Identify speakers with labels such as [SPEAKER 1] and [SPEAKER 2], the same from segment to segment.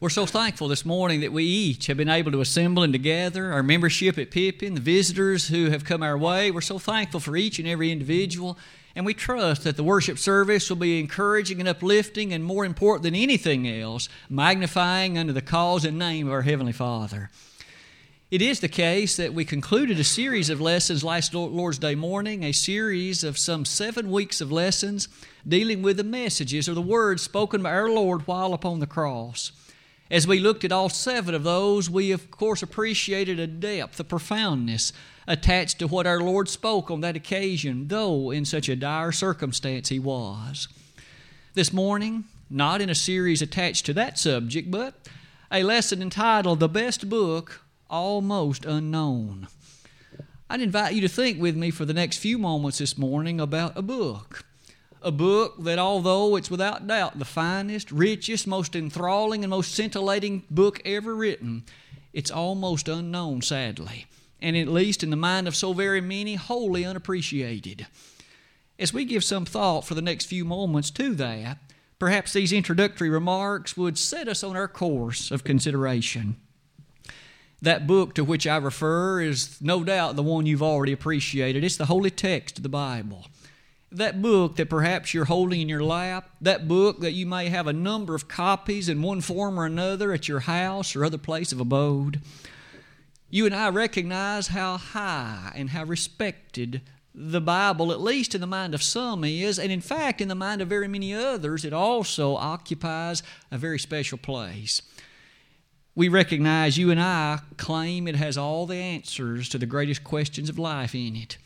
[SPEAKER 1] We're so thankful this morning that we each have been able to assemble and together, our membership at Pippin, the visitors who have come our way. We're so thankful for each and every individual, and we trust that the worship service will be encouraging and uplifting, and more important than anything else, magnifying under the cause and name of our Heavenly Father. It is the case that we concluded a series of lessons last Lord's Day morning, a series of some seven weeks of lessons dealing with the messages or the words spoken by our Lord while upon the cross. As we looked at all seven of those, we of course appreciated a depth, a profoundness attached to what our Lord spoke on that occasion, though in such a dire circumstance He was. This morning, not in a series attached to that subject, but a lesson entitled The Best Book Almost Unknown. I'd invite you to think with me for the next few moments this morning about a book a book that, although it's without doubt the finest, richest, most enthralling, and most scintillating book ever written, it's almost unknown, sadly, and at least in the mind of so very many, wholly unappreciated. As we give some thought for the next few moments to that, perhaps these introductory remarks would set us on our course of consideration. That book to which I refer is no doubt the one you've already appreciated. It's the holy text of the Bible that book that perhaps you're holding in your lap, that book that you may have a number of copies in one form or another at your house or other place of abode, you and I recognize how high and how respected the Bible, at least in the mind of some, is, and in fact, in the mind of very many others, it also occupies a very special place. We recognize you and I claim it has all the answers to the greatest questions of life in it.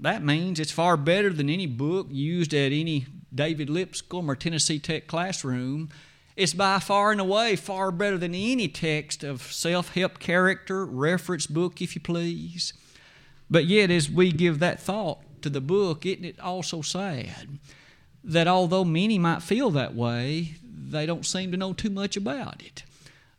[SPEAKER 1] That means it's far better than any book used at any David Lipscomb or Tennessee Tech classroom. It's by far and away far better than any text of self help character, reference book, if you please. But yet, as we give that thought to the book, isn't it also sad that although many might feel that way, they don't seem to know too much about it?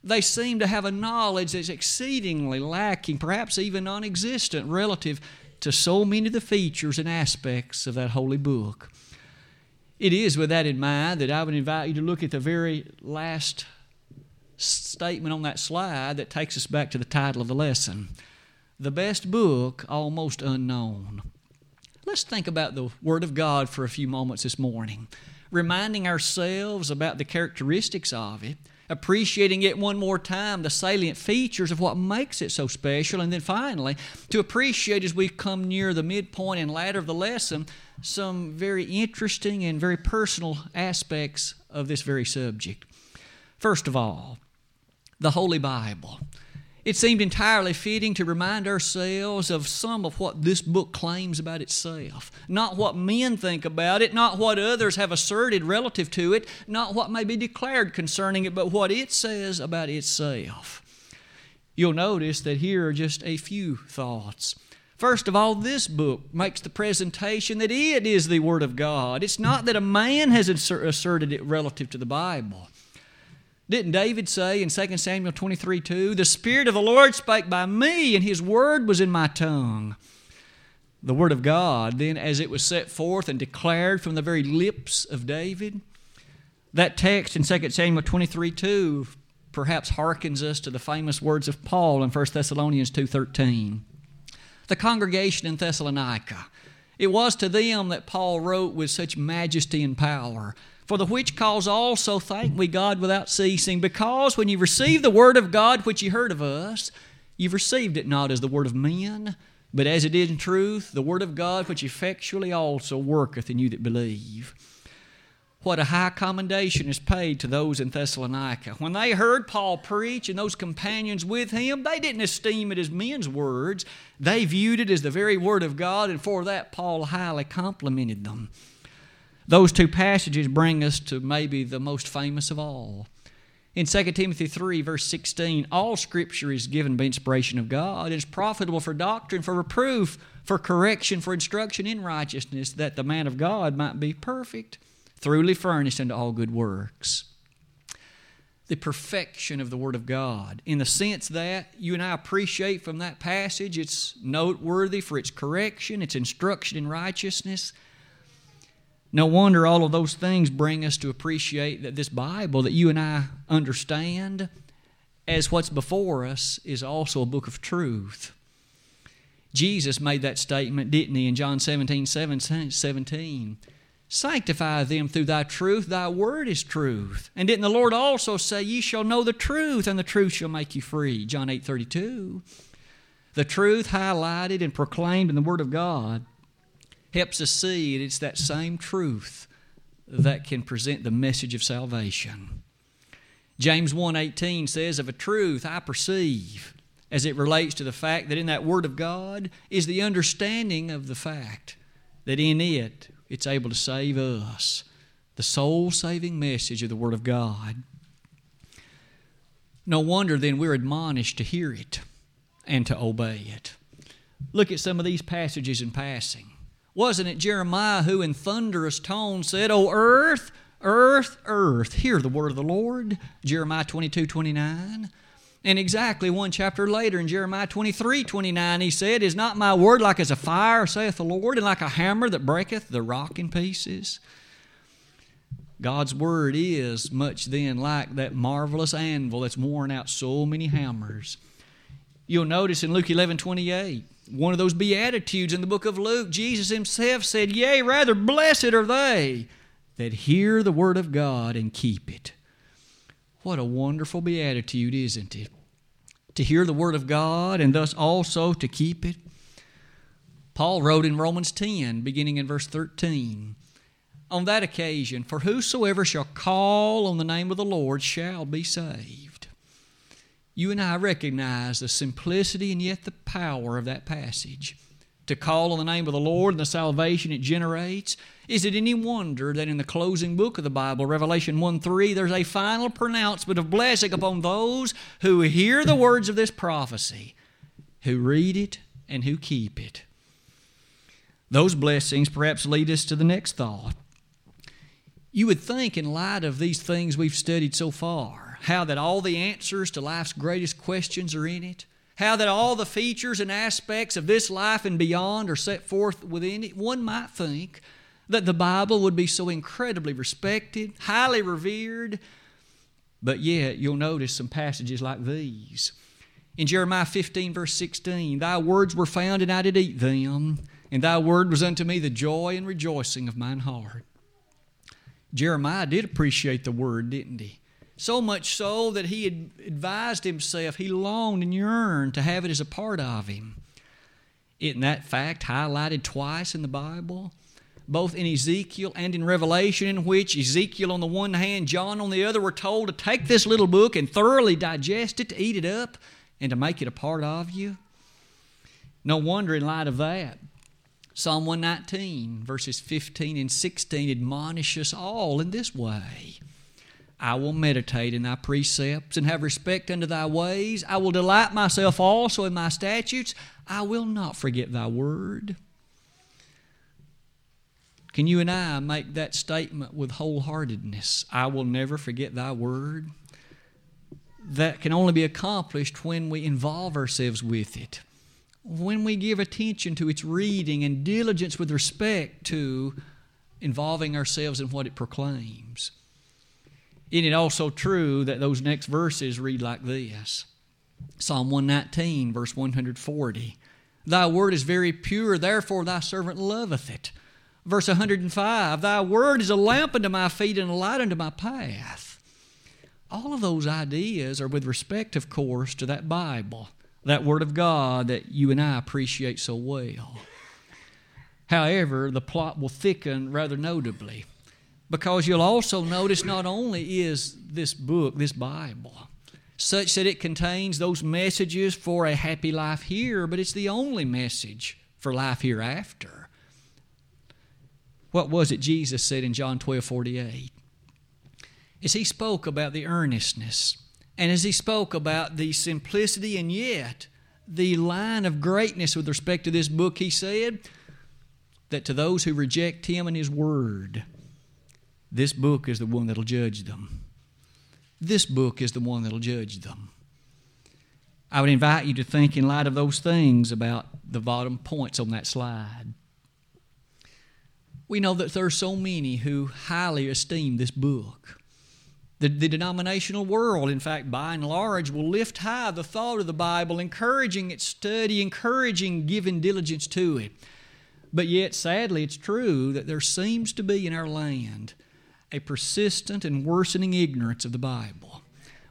[SPEAKER 1] They seem to have a knowledge that's exceedingly lacking, perhaps even non existent, relative to so many of the features and aspects of that holy book. It is with that in mind that I would invite you to look at the very last statement on that slide that takes us back to the title of the lesson The Best Book Almost Unknown. Let's think about the Word of God for a few moments this morning, reminding ourselves about the characteristics of it appreciating it one more time, the salient features of what makes it so special, and then finally, to appreciate as we come near the midpoint and latter of the lesson, some very interesting and very personal aspects of this very subject. First of all, the Holy Bible it seemed entirely fitting to remind ourselves of some of what this book claims about itself. Not what men think about it, not what others have asserted relative to it, not what may be declared concerning it, but what it says about itself. You'll notice that here are just a few thoughts. First of all, this book makes the presentation that it is the Word of God. It's not that a man has asserted it relative to the Bible. Didn't David say in 2 Samuel 23 2, The Spirit of the Lord spake by me, and His word was in my tongue? The Word of God, then, as it was set forth and declared from the very lips of David, that text in 2 Samuel 23 2 perhaps harkens us to the famous words of Paul in 1 Thessalonians 2.13. The congregation in Thessalonica, it was to them that Paul wrote with such majesty and power. For the which cause also thank we God without ceasing, because when you received the word of God which you heard of us, you've received it not as the word of men, but as it is in truth, the word of God which effectually also worketh in you that believe. What a high commendation is paid to those in Thessalonica. When they heard Paul preach and those companions with him, they didn't esteem it as men's words. They viewed it as the very word of God, and for that Paul highly complimented them. Those two passages bring us to maybe the most famous of all. In 2 Timothy 3, verse 16, all Scripture is given by inspiration of God and is profitable for doctrine, for reproof, for correction, for instruction in righteousness, that the man of God might be perfect, thoroughly furnished unto all good works. The perfection of the Word of God, in the sense that you and I appreciate from that passage, it's noteworthy for its correction, its instruction in righteousness No wonder all of those things bring us to appreciate that this Bible that you and I understand as what's before us is also a book of truth. Jesus made that statement, didn't he, in John 17 17? Sanctify them through thy truth, thy word is truth. And didn't the Lord also say, Ye shall know the truth, and the truth shall make you free? John 8 32. The truth highlighted and proclaimed in the Word of God helps us see it. It's that same truth that can present the message of salvation. James 1:18 says, "Of a truth I perceive as it relates to the fact that in that word of God is the understanding of the fact that in it it's able to save us, the soul-saving message of the word of God." No wonder then we're admonished to hear it and to obey it. Look at some of these passages in passing. Wasn't it Jeremiah who, in thunderous tones, said, O earth, earth, earth, hear the word of the Lord? Jeremiah 22 29. And exactly one chapter later in Jeremiah 23 29, he said, Is not my word like as a fire, saith the Lord, and like a hammer that breaketh the rock in pieces? God's word is much then like that marvelous anvil that's worn out so many hammers. You'll notice in Luke 11 28, one of those Beatitudes in the book of Luke, Jesus himself said, Yea, rather blessed are they that hear the word of God and keep it. What a wonderful beatitude, isn't it? To hear the word of God and thus also to keep it. Paul wrote in Romans 10, beginning in verse 13, On that occasion, for whosoever shall call on the name of the Lord shall be saved you and I recognize the simplicity and yet the power of that passage. To call on the name of the Lord and the salvation it generates. Is it any wonder that in the closing book of the Bible, Revelation 1 3, there's a final pronouncement of blessing upon those who hear the words of this prophecy, who read it, and who keep it? Those blessings perhaps lead us to the next thought. You would think, in light of these things we've studied so far, how that all the answers to life's greatest questions are in it, how that all the features and aspects of this life and beyond are set forth within it, one might think that the Bible would be so incredibly respected, highly revered, but yet you'll notice some passages like these. In Jeremiah 15, verse 16, Thy words were found, and I did eat them, and Thy word was unto me the joy and rejoicing of mine heart. Jeremiah did appreciate the word, didn't he? So much so that he had advised himself, he longed and yearned to have it as a part of him. Isn't that fact highlighted twice in the Bible? Both in Ezekiel and in Revelation, in which Ezekiel on the one hand, John on the other, were told to take this little book and thoroughly digest it, to eat it up, and to make it a part of you. No wonder, in light of that, Psalm 119, verses 15 and 16, admonish us all in this way I will meditate in thy precepts and have respect unto thy ways. I will delight myself also in my statutes. I will not forget thy word. Can you and I make that statement with wholeheartedness? I will never forget thy word. That can only be accomplished when we involve ourselves with it, when we give attention to its reading and diligence with respect to involving ourselves in what it proclaims. Isn't it also true that those next verses read like this? Psalm 119, verse 140. Thy word is very pure, therefore thy servant loveth it. Verse 105, Thy word is a lamp unto my feet and a light unto my path. All of those ideas are with respect, of course, to that Bible, that Word of God that you and I appreciate so well. However, the plot will thicken rather notably because you'll also notice not only is this book, this Bible, such that it contains those messages for a happy life here, but it's the only message for life hereafter. What was it Jesus said in John 12 48? As he spoke about the earnestness, and as he spoke about the simplicity and yet the line of greatness with respect to this book, he said that to those who reject him and his word, this book is the one that'll judge them. This book is the one that'll judge them. I would invite you to think, in light of those things, about the bottom points on that slide. We know that there are so many who highly esteem this book. The, the, denominational world, in fact, by and large, will lift high the thought of the Bible, encouraging its study, encouraging giving diligence to it. But yet, sadly, it's true that there seems to be in our land a persistent and worsening ignorance of the Bible.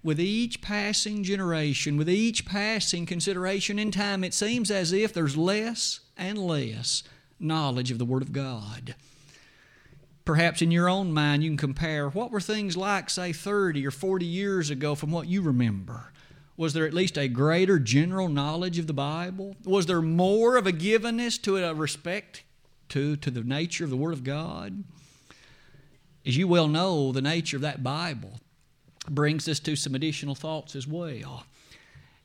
[SPEAKER 1] With each passing generation, with each passing consideration in time, it seems as if there's less and less knowledge of the Word of God. Perhaps in your own mind, you can compare what were things like, say, 30 or 40 years ago from what you remember. Was there at least a greater general knowledge of the Bible? Was there more of a givenness to a respect to, to the nature of the Word of God? As you well know, the nature of that Bible brings us to some additional thoughts as well.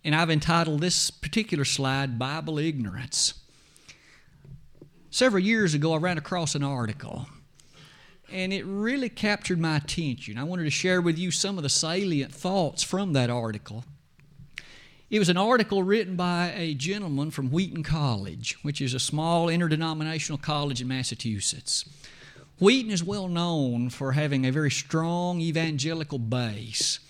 [SPEAKER 1] And I've entitled this particular slide Bible Ignorance. Several years ago, I ran across an article, and it really captured my attention. I wanted to share with you some of the salient thoughts from that article. It was an article written by a gentleman from Wheaton College, which is a small interdenominational college in Massachusetts. Wheaton is well known for having a very strong evangelical base.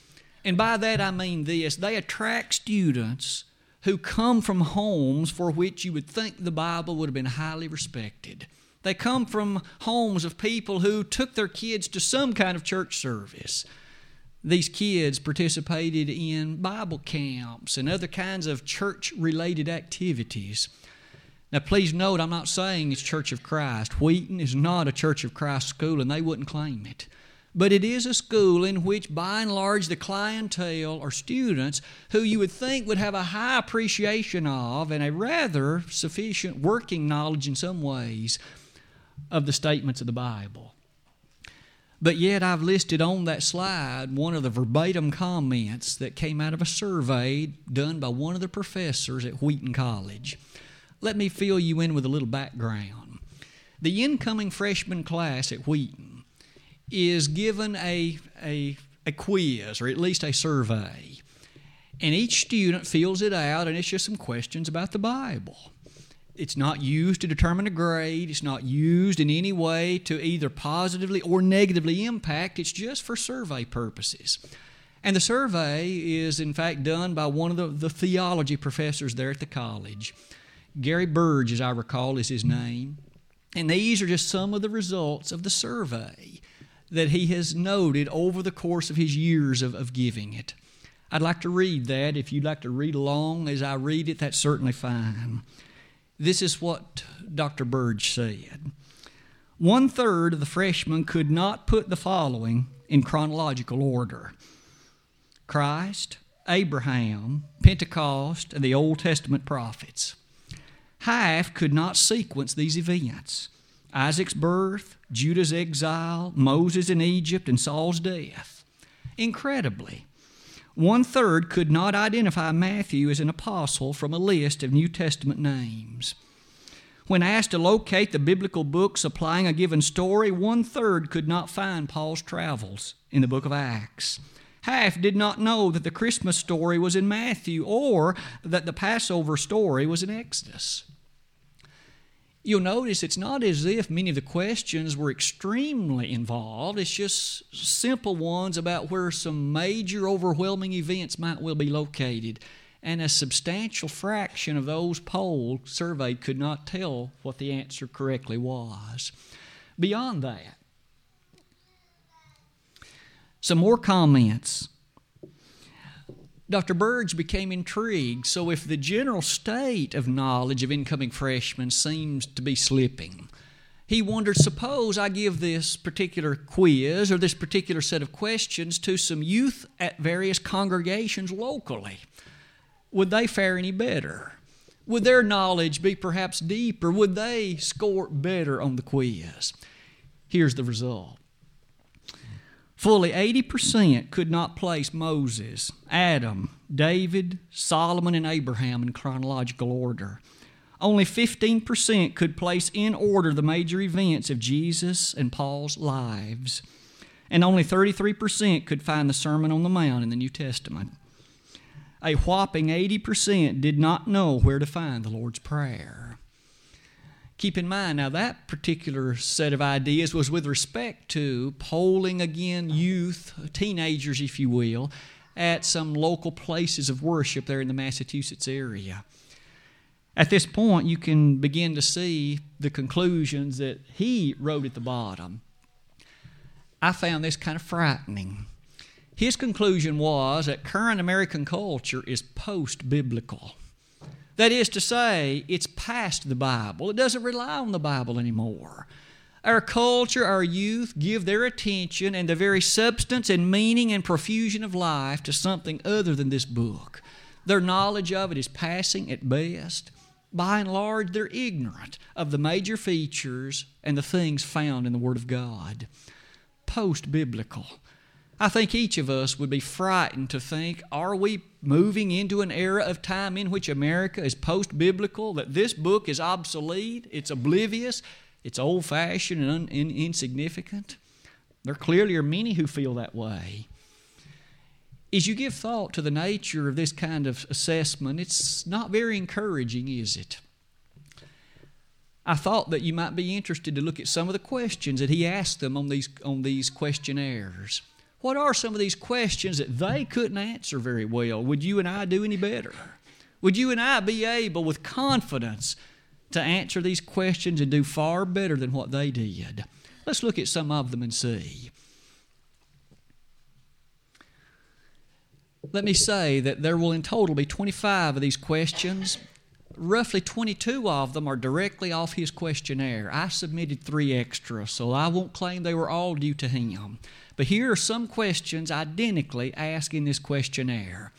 [SPEAKER 1] And by that I mean this they attract students who come from homes for which you would think the Bible would have been highly respected. They come from homes of people who took their kids to some kind of church service. These kids participated in Bible camps and other kinds of church related activities. Now, please note, I'm not saying it's Church of Christ. Wheaton is not a Church of Christ school, and they wouldn't claim it. But it is a school in which, by and large, the clientele are students who you would think would have a high appreciation of and a rather sufficient working knowledge in some ways of the statements of the Bible. But yet, I've listed on that slide one of the verbatim comments that came out of a survey done by one of the professors at Wheaton College. Let me fill you in with a little background. The incoming freshman class at Wheaton is given a, a, a quiz, or at least a survey. And each student fills it out, and it's just some questions about the Bible. It's not used to determine a grade. It's not used in any way to either positively or negatively impact. It's just for survey purposes. And the survey is, in fact, done by one of the, the theology professors there at the college. Gary Burge, as I recall, is his name. And these are just some of the results of the survey that he has noted over the course of his years of, of giving it. I'd like to read that. If you'd like to read along as I read it, that's certainly fine. This is what Dr. Burge said. One third of the freshmen could not put the following in chronological order Christ, Abraham, Pentecost, and the Old Testament prophets half could not sequence these events Isaac's birth, Judah's exile, Moses in Egypt, and Saul's death. Incredibly, one third could not identify Matthew as an apostle from a list of New Testament names. When asked to locate the biblical books supplying a given story, one third could not find Paul's travels in the book of Acts. Half did not know that the Christmas story was in Matthew or that the Passover story was in Exodus. You'll notice it's not as if many of the questions were extremely involved. It's just simple ones about where some major overwhelming events might well be located. And a substantial fraction of those polled, surveyed, could not tell what the answer correctly was. Beyond that, some more comments Dr. Burge became intrigued. So, if the general state of knowledge of incoming freshmen seems to be slipping, he wondered suppose I give this particular quiz or this particular set of questions to some youth at various congregations locally. Would they fare any better? Would their knowledge be perhaps deeper? Would they score better on the quiz? Here's the result Fully 80% could not place Moses, Adam, David, Solomon, and Abraham in chronological order. Only 15% could place in order the major events of Jesus and Paul's lives. And only 33% could find the Sermon on the Mount in the New Testament. A whopping 80% did not know where to find the Lord's Prayer. Keep in mind, now that particular set of ideas was with respect to polling again youth, teenagers, if you will, at some local places of worship there in the Massachusetts area. At this point, you can begin to see the conclusions that he wrote at the bottom. I found this kind of frightening. His conclusion was that current American culture is post biblical. That is to say, it's past the Bible. It doesn't rely on the Bible anymore. Our culture, our youth give their attention and the very substance and meaning and profusion of life to something other than this book. Their knowledge of it is passing at best. By and large, they're ignorant of the major features and the things found in the Word of God. Post biblical. I think each of us would be frightened to think are we moving into an era of time in which America is post biblical, that this book is obsolete, it's oblivious, it's old fashioned and un- in- insignificant. There clearly are many who feel that way. As you give thought to the nature of this kind of assessment, it's not very encouraging, is it? I thought that you might be interested to look at some of the questions that he asked them on these, on these questionnaires. What are some of these questions that they couldn't answer very well? Would you and I do any better? Would you and I be able, with confidence, to answer these questions and do far better than what they did. Let's look at some of them and see. Let me say that there will in total be 25 of these questions. Roughly 22 of them are directly off his questionnaire. I submitted three extra, so I won't claim they were all due to him. But here are some questions identically asked in this questionnaire.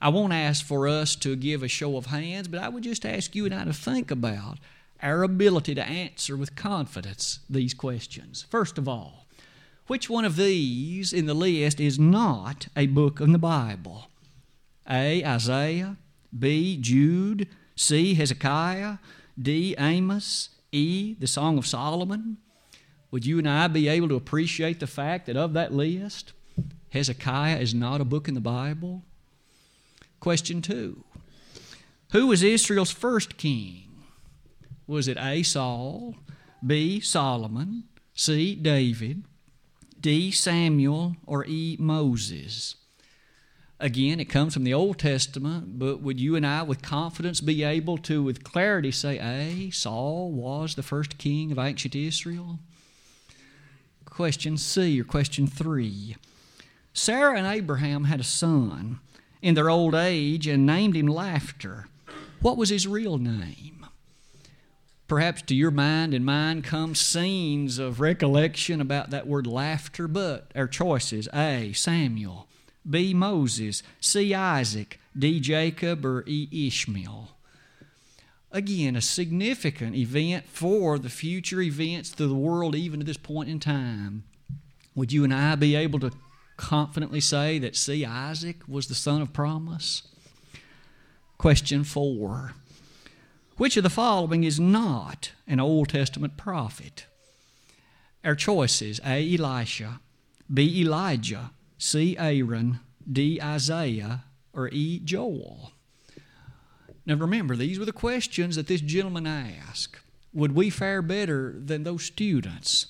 [SPEAKER 1] I won't ask for us to give a show of hands, but I would just ask you and I to think about our ability to answer with confidence these questions. First of all, which one of these in the list is not a book in the Bible? A. Isaiah, B. Jude, C. Hezekiah, D. Amos, E. The Song of Solomon. Would you and I be able to appreciate the fact that of that list, Hezekiah is not a book in the Bible? Question two Who was Israel's first king? Was it A. Saul, B. Solomon, C. David, D. Samuel, or E. Moses? Again, it comes from the Old Testament, but would you and I, with confidence, be able to, with clarity, say, A. Saul was the first king of ancient Israel? Question C, or question three. Sarah and Abraham had a son in their old age and named him Laughter. What was his real name? Perhaps to your mind and mine come scenes of recollection about that word laughter, but our choices A. Samuel, B. Moses, C. Isaac, D. Jacob, or E. Ishmael. Again, a significant event for the future events to the world, even at this point in time. Would you and I be able to confidently say that C. Isaac was the son of promise? Question four Which of the following is not an Old Testament prophet? Our choices A. Elisha, B. Elijah, C. Aaron, D. Isaiah, or E. Joel. Now remember, these were the questions that this gentleman asked. Would we fare better than those students?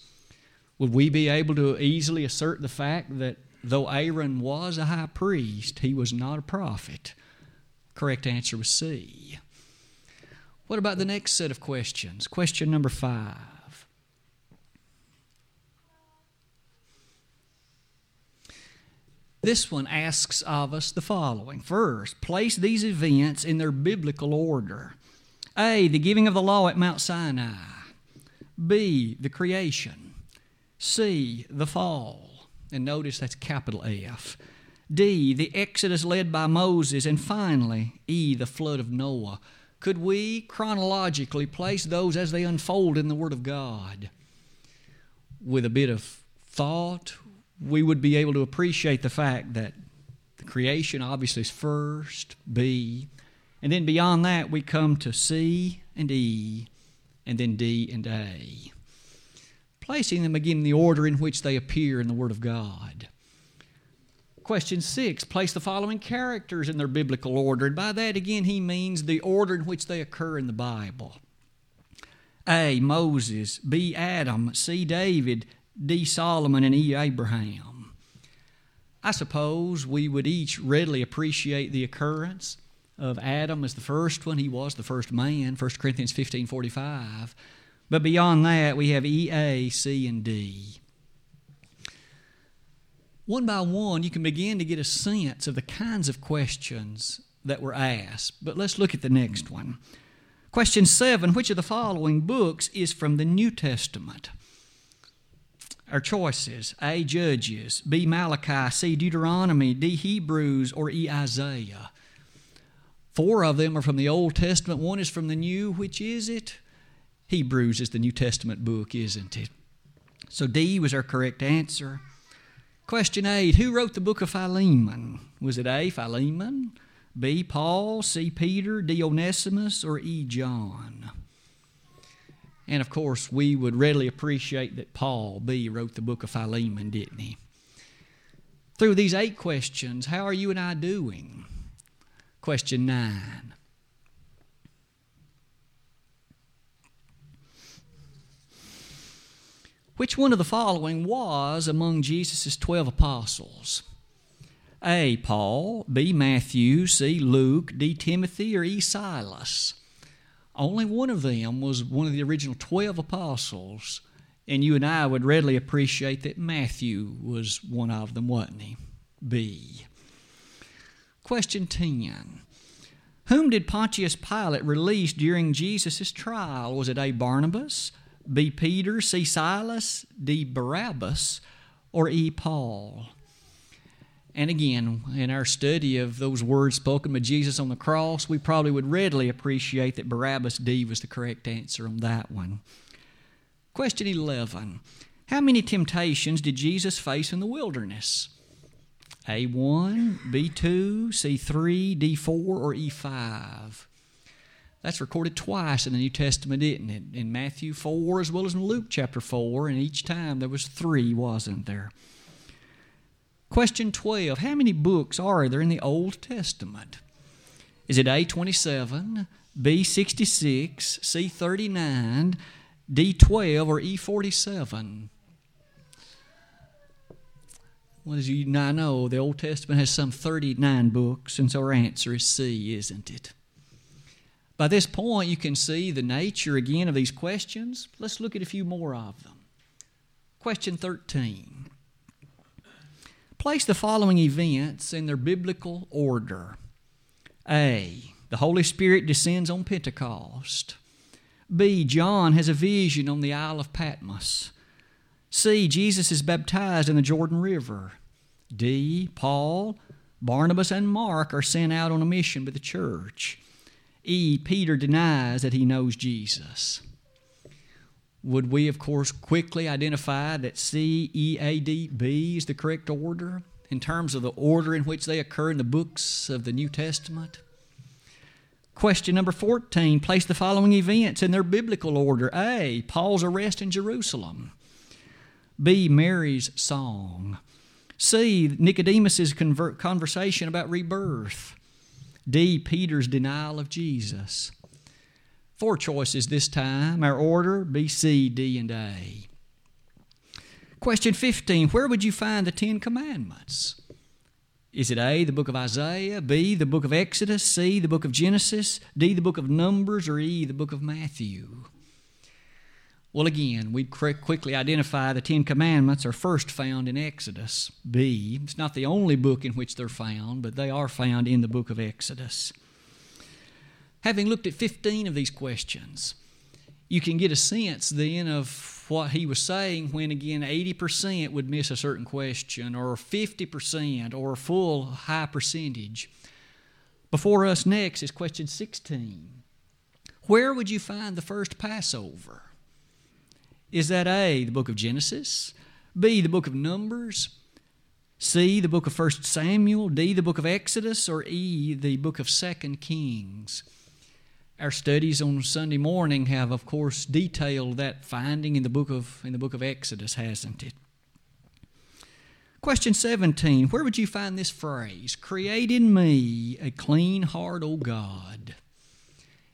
[SPEAKER 1] Would we be able to easily assert the fact that Though Aaron was a high priest, he was not a prophet. Correct answer was C. What about the next set of questions? Question number five. This one asks of us the following. First, place these events in their biblical order. A, the giving of the law at Mount Sinai. B, the creation. C, the fall. And notice that's capital F. D, the Exodus led by Moses. And finally, E, the flood of Noah. Could we chronologically place those as they unfold in the Word of God? With a bit of thought, we would be able to appreciate the fact that the creation obviously is first, B, and then beyond that we come to C and E, and then D and A placing them again in the order in which they appear in the Word of God. Question six, place the following characters in their biblical order. And by that, again, he means the order in which they occur in the Bible A. Moses, B. Adam, C. David, D. Solomon, and E. Abraham. I suppose we would each readily appreciate the occurrence of Adam as the first one. He was the first man, 1 Corinthians 15 45. But beyond that, we have E, A, C, and D. One by one, you can begin to get a sense of the kinds of questions that were asked. But let's look at the next one. Question seven Which of the following books is from the New Testament? Our choices A. Judges, B. Malachi, C. Deuteronomy, D. Hebrews, or E. Isaiah. Four of them are from the Old Testament, one is from the New. Which is it? Hebrews is the New Testament book, isn't it? So D was our correct answer. Question 8 Who wrote the book of Philemon? Was it A. Philemon, B. Paul, C. Peter, D. Onesimus, or E. John? And of course, we would readily appreciate that Paul, B., wrote the book of Philemon, didn't he? Through these eight questions, how are you and I doing? Question 9 Which one of the following was among Jesus' 12 apostles? A. Paul, B. Matthew, C. Luke, D. Timothy, or E. Silas? Only one of them was one of the original 12 apostles, and you and I would readily appreciate that Matthew was one of them, wasn't he? B. Question 10. Whom did Pontius Pilate release during Jesus' trial? Was it A. Barnabas, B. Peter, C. Silas, D. Barabbas, or E. Paul? And again, in our study of those words spoken by Jesus on the cross, we probably would readily appreciate that Barabbas D was the correct answer on that one. Question 11 How many temptations did Jesus face in the wilderness? A1, B2, C3, D4, or E5? That's recorded twice in the New Testament, isn't it? In Matthew 4 as well as in Luke chapter 4, and each time there was three, wasn't there? Question 12 How many books are there in the Old Testament? Is it A27, B66, C39, D12, or E47? Well, as you now know, the Old Testament has some 39 books, and so our answer is C, isn't it? By this point, you can see the nature again of these questions. Let's look at a few more of them. Question 13 Place the following events in their biblical order A. The Holy Spirit descends on Pentecost. B. John has a vision on the Isle of Patmos. C. Jesus is baptized in the Jordan River. D. Paul, Barnabas, and Mark are sent out on a mission with the church. E. Peter denies that he knows Jesus. Would we, of course, quickly identify that C, E, A, D, B is the correct order in terms of the order in which they occur in the books of the New Testament? Question number 14 place the following events in their biblical order A. Paul's arrest in Jerusalem. B. Mary's song. C. Nicodemus's conversation about rebirth. D. Peter's denial of Jesus. Four choices this time. Our order B, C, D, and A. Question 15 Where would you find the Ten Commandments? Is it A, the book of Isaiah, B, the book of Exodus, C, the book of Genesis, D, the book of Numbers, or E, the book of Matthew? Well, again, we quickly identify the Ten Commandments are first found in Exodus. B, it's not the only book in which they're found, but they are found in the book of Exodus. Having looked at 15 of these questions, you can get a sense then of what he was saying when, again, 80% would miss a certain question, or 50%, or a full high percentage. Before us next is question 16 Where would you find the first Passover? Is that A, the book of Genesis? B, the book of Numbers? C, the book of 1 Samuel? D, the book of Exodus? Or E, the book of 2 Kings? Our studies on Sunday morning have, of course, detailed that finding in the book of, in the book of Exodus, hasn't it? Question 17 Where would you find this phrase? Create in me a clean heart, O God.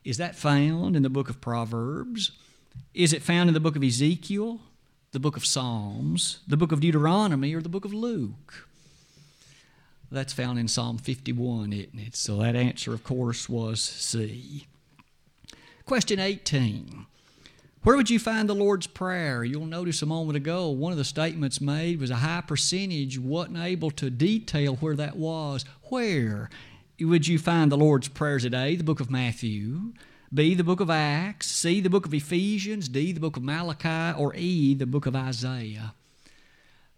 [SPEAKER 1] Is that found in the book of Proverbs? Is it found in the book of Ezekiel, the book of Psalms, the book of Deuteronomy, or the book of Luke? That's found in Psalm 51, isn't it? So that answer, of course, was C. Question 18. Where would you find the Lord's Prayer? You'll notice a moment ago, one of the statements made was a high percentage wasn't able to detail where that was. Where would you find the Lord's Prayers today? The book of Matthew, B, the book of Acts, C, the book of Ephesians, D, the book of Malachi, or E, the book of Isaiah.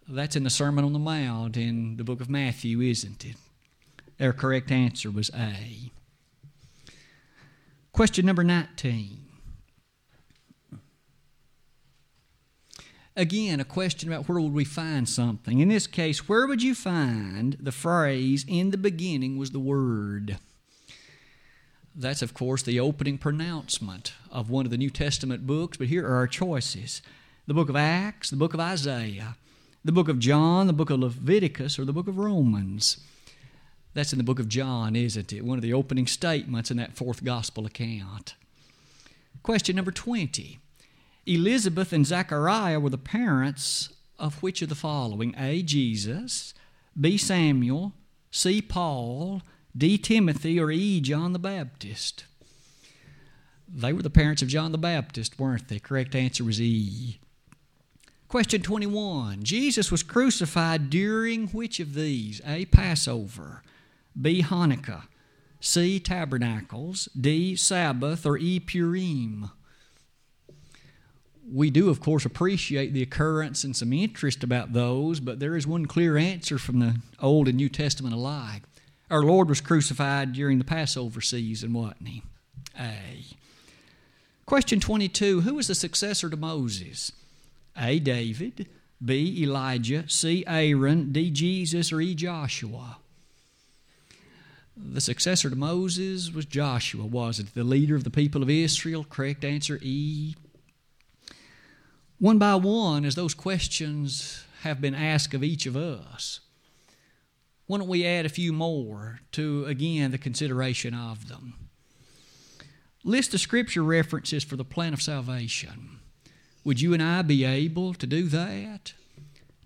[SPEAKER 1] That's in the Sermon on the Mount in the book of Matthew, isn't it? Their correct answer was A. Question number 19. Again, a question about where would we find something. In this case, where would you find the phrase, in the beginning was the Word? That's, of course, the opening pronouncement of one of the New Testament books, but here are our choices the book of Acts, the book of Isaiah, the book of John, the book of Leviticus, or the book of Romans. That's in the book of John, isn't it? One of the opening statements in that fourth gospel account. Question number 20. Elizabeth and Zachariah were the parents of which of the following? A. Jesus, B. Samuel, C. Paul, D. Timothy, or E. John the Baptist? They were the parents of John the Baptist, weren't they? Correct answer was E. Question 21. Jesus was crucified during which of these? A. Passover, B. Hanukkah, C. Tabernacles, D. Sabbath, or E. Purim? we do, of course, appreciate the occurrence and some interest about those, but there is one clear answer from the Old and New Testament alike. Our Lord was crucified during the Passover season, wasn't he? A. Question 22 Who was the successor to Moses? A. David, B. Elijah, C. Aaron, D. Jesus, or E. Joshua? The successor to Moses was Joshua, was it? The leader of the people of Israel. Correct answer E one by one, as those questions have been asked of each of us, why don't we add a few more to, again, the consideration of them? List the scripture references for the plan of salvation. Would you and I be able to do that?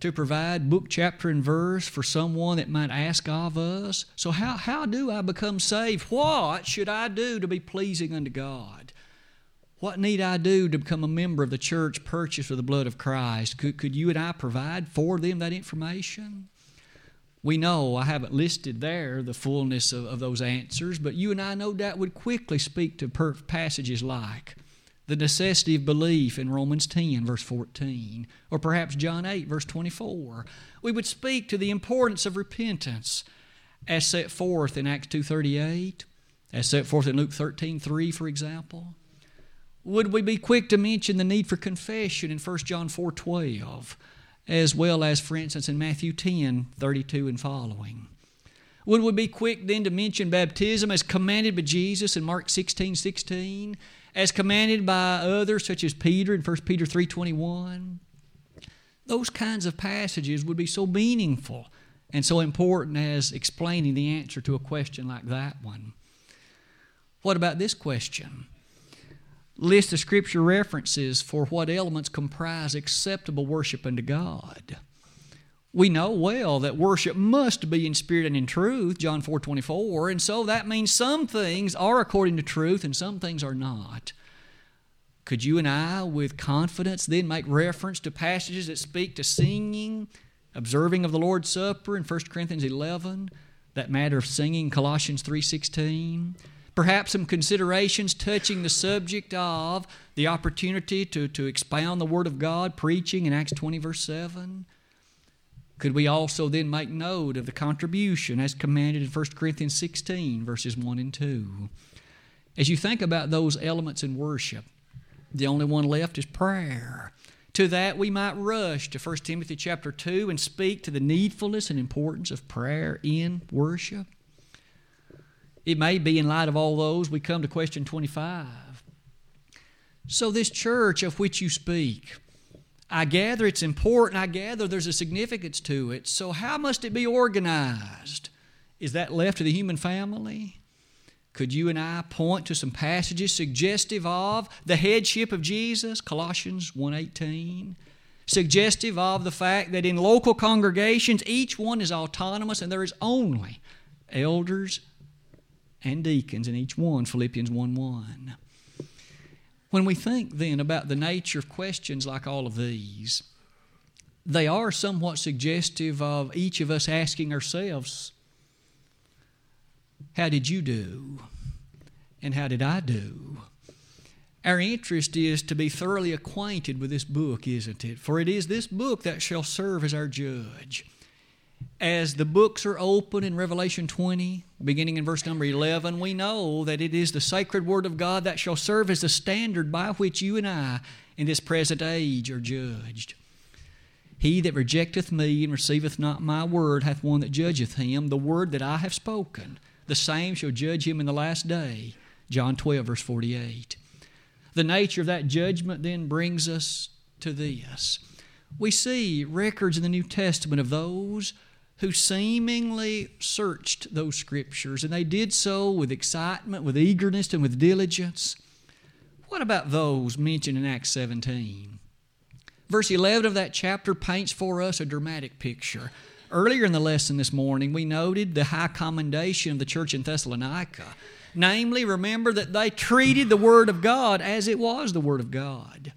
[SPEAKER 1] To provide book, chapter, and verse for someone that might ask of us? So, how, how do I become saved? What should I do to be pleasing unto God? What need I do to become a member of the church purchased with the blood of Christ? Could, could you and I provide for them that information? We know I haven't listed there the fullness of, of those answers, but you and I no doubt would quickly speak to passages like the necessity of belief in Romans 10, verse 14, or perhaps John 8, verse 24. We would speak to the importance of repentance as set forth in Acts 2.38, as set forth in Luke 13.3, for example. Would we be quick to mention the need for confession in 1 John 4 12, as well as, for instance, in Matthew 10 32 and following? Would we be quick then to mention baptism as commanded by Jesus in Mark 16 16, as commanded by others such as Peter in 1 Peter 3:21. Those kinds of passages would be so meaningful and so important as explaining the answer to a question like that one. What about this question? list of scripture references for what elements comprise acceptable worship unto God. We know well that worship must be in spirit and in truth, John 4 24, and so that means some things are according to truth and some things are not. Could you and I, with confidence, then make reference to passages that speak to singing, observing of the Lord's Supper in 1 Corinthians 11, that matter of singing, Colossians 3 16? perhaps some considerations touching the subject of the opportunity to, to expound the Word of God, preaching in Acts 20, verse 7. Could we also then make note of the contribution as commanded in 1 Corinthians 16, verses 1 and 2? As you think about those elements in worship, the only one left is prayer. To that we might rush to 1 Timothy chapter 2 and speak to the needfulness and importance of prayer in worship. It may be in light of all those, we come to question 25. So, this church of which you speak, I gather it's important. I gather there's a significance to it. So, how must it be organized? Is that left to the human family? could you and I point to some passages suggestive of the headship of Jesus, Colossians 1:18, suggestive of the fact that in local congregations each one is autonomous and there is only elders and deacons in each one, Philippians 1:1. When we think then about the nature of questions like all of these, they are somewhat suggestive of each of us asking ourselves, How did you do? And how did I do? Our interest is to be thoroughly acquainted with this book, isn't it? For it is this book that shall serve as our judge as the books are open in Revelation 20, beginning in verse number 11, we know that it is the sacred Word of God that shall serve as the standard by which you and I in this present age are judged. He that rejecteth me and receiveth not my word hath one that judgeth him. The word that I have spoken, the same shall judge him in the last day. John 12, verse 48. The nature of that judgment then brings us to this. We see records in the New Testament of those who seemingly searched those scriptures, and they did so with excitement, with eagerness, and with diligence. What about those mentioned in Acts 17? Verse 11 of that chapter paints for us a dramatic picture. Earlier in the lesson this morning, we noted the high commendation of the church in Thessalonica. Namely, remember that they treated the Word of God as it was the Word of God.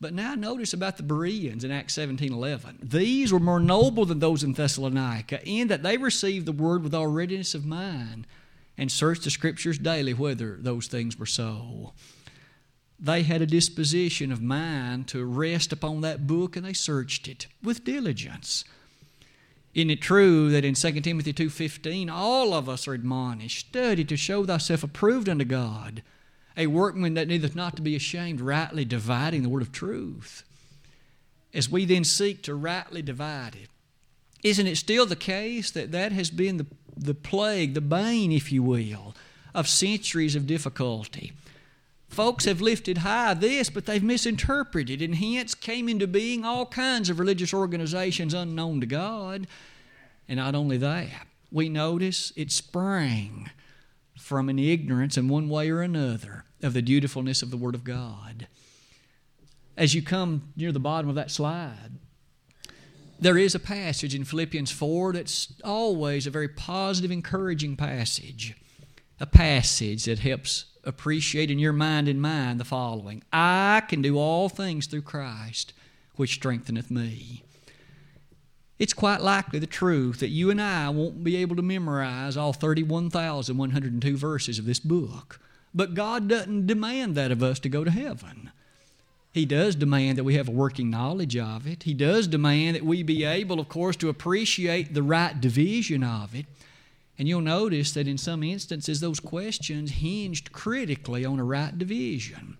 [SPEAKER 1] But now notice about the Bereans in Acts 17 11. These were more noble than those in Thessalonica, in that they received the word with all readiness of mind and searched the scriptures daily whether those things were so. They had a disposition of mind to rest upon that book and they searched it with diligence. Isn't it true that in 2 Timothy 2.15 all of us are admonished, study to show thyself approved unto God, a workman that needeth not to be ashamed, rightly dividing the word of truth. As we then seek to rightly divide it, isn't it still the case that that has been the, the plague, the bane, if you will, of centuries of difficulty? Folks have lifted high this, but they've misinterpreted, and hence came into being all kinds of religious organizations unknown to God. And not only that, we notice it sprang from an ignorance in one way or another of the dutifulness of the Word of God. As you come near the bottom of that slide, there is a passage in Philippians 4 that's always a very positive, encouraging passage. A passage that helps appreciate in your mind and mine the following I can do all things through Christ, which strengtheneth me. It's quite likely the truth that you and I won't be able to memorize all 31,102 verses of this book. But God doesn't demand that of us to go to heaven. He does demand that we have a working knowledge of it. He does demand that we be able, of course, to appreciate the right division of it. And you'll notice that in some instances, those questions hinged critically on a right division.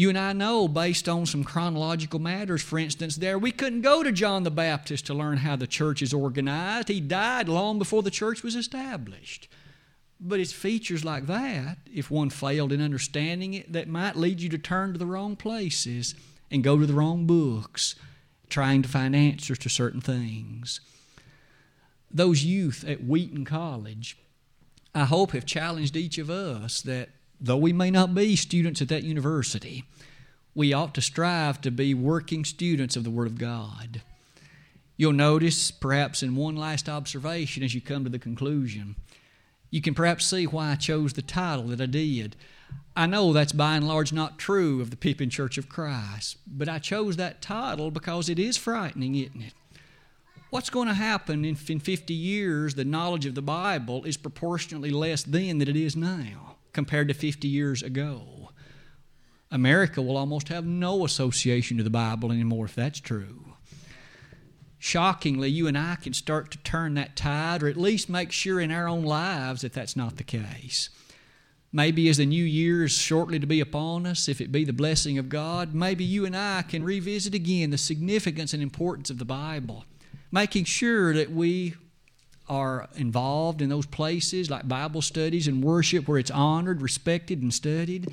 [SPEAKER 1] You and I know, based on some chronological matters, for instance, there, we couldn't go to John the Baptist to learn how the church is organized. He died long before the church was established. But it's features like that, if one failed in understanding it, that might lead you to turn to the wrong places and go to the wrong books, trying to find answers to certain things. Those youth at Wheaton College, I hope, have challenged each of us that though we may not be students at that university, we ought to strive to be working students of the Word of God. You'll notice, perhaps in one last observation as you come to the conclusion, you can perhaps see why I chose the title that I did. I know that's by and large not true of the Pippin Church of Christ, but I chose that title because it is frightening, isn't it? What's going to happen if in 50 years the knowledge of the Bible is proportionately less then than it is now? Compared to 50 years ago. America will almost have no association to the Bible anymore if that's true. Shockingly, you and I can start to turn that tide, or at least make sure in our own lives that that's not the case. Maybe as the new year is shortly to be upon us, if it be the blessing of God, maybe you and I can revisit again the significance and importance of the Bible, making sure that we are involved in those places like Bible studies and worship where it's honored, respected, and studied.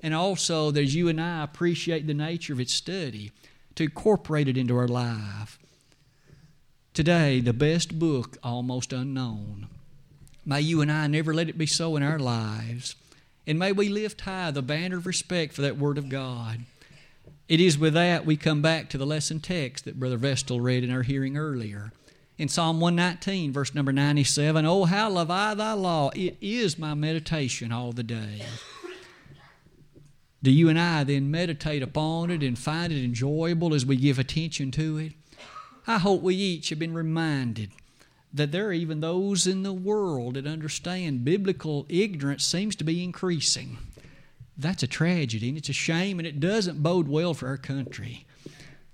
[SPEAKER 1] And also, there's you and I appreciate the nature of its study to incorporate it into our life. Today, the best book, almost unknown, May you and I never let it be so in our lives. And may we lift high the banner of respect for that Word of God. It is with that we come back to the lesson text that Brother Vestal read in our hearing earlier. In Psalm 119, verse number 97, Oh, how love I thy law! It is my meditation all the day. Do you and I then meditate upon it and find it enjoyable as we give attention to it? I hope we each have been reminded that there are even those in the world that understand biblical ignorance seems to be increasing. That's a tragedy and it's a shame and it doesn't bode well for our country.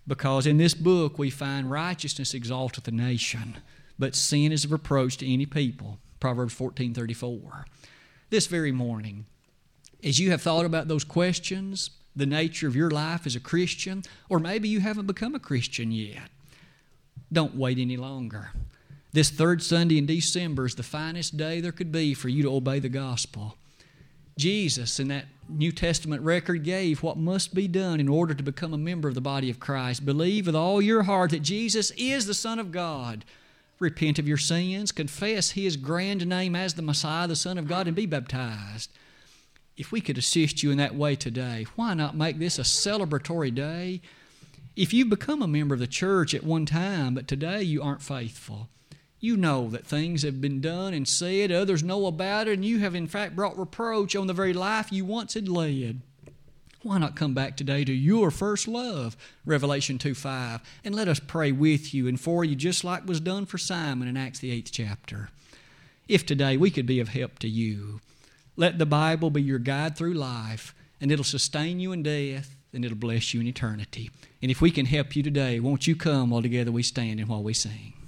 [SPEAKER 1] Because in this book we find righteousness exalteth the nation, but sin is a reproach to any people. Proverbs 14:34. This very morning, as you have thought about those questions, the nature of your life as a Christian, or maybe you haven't become a Christian yet, don't wait any longer. This third Sunday in December is the finest day there could be for you to obey the gospel. Jesus, in that New Testament record, gave what must be done in order to become a member of the body of Christ. Believe with all your heart that Jesus is the Son of God. Repent of your sins, confess His grand name as the Messiah, the Son of God, and be baptized. If we could assist you in that way today, why not make this a celebratory day? If you've become a member of the church at one time, but today you aren't faithful, you know that things have been done and said, others know about it, and you have in fact brought reproach on the very life you once had led. Why not come back today to your first love, Revelation 2 5, and let us pray with you and for you, just like was done for Simon in Acts the 8th chapter. If today we could be of help to you, let the Bible be your guide through life, and it'll sustain you in death, and it'll bless you in eternity. And if we can help you today, won't you come while together we stand and while we sing?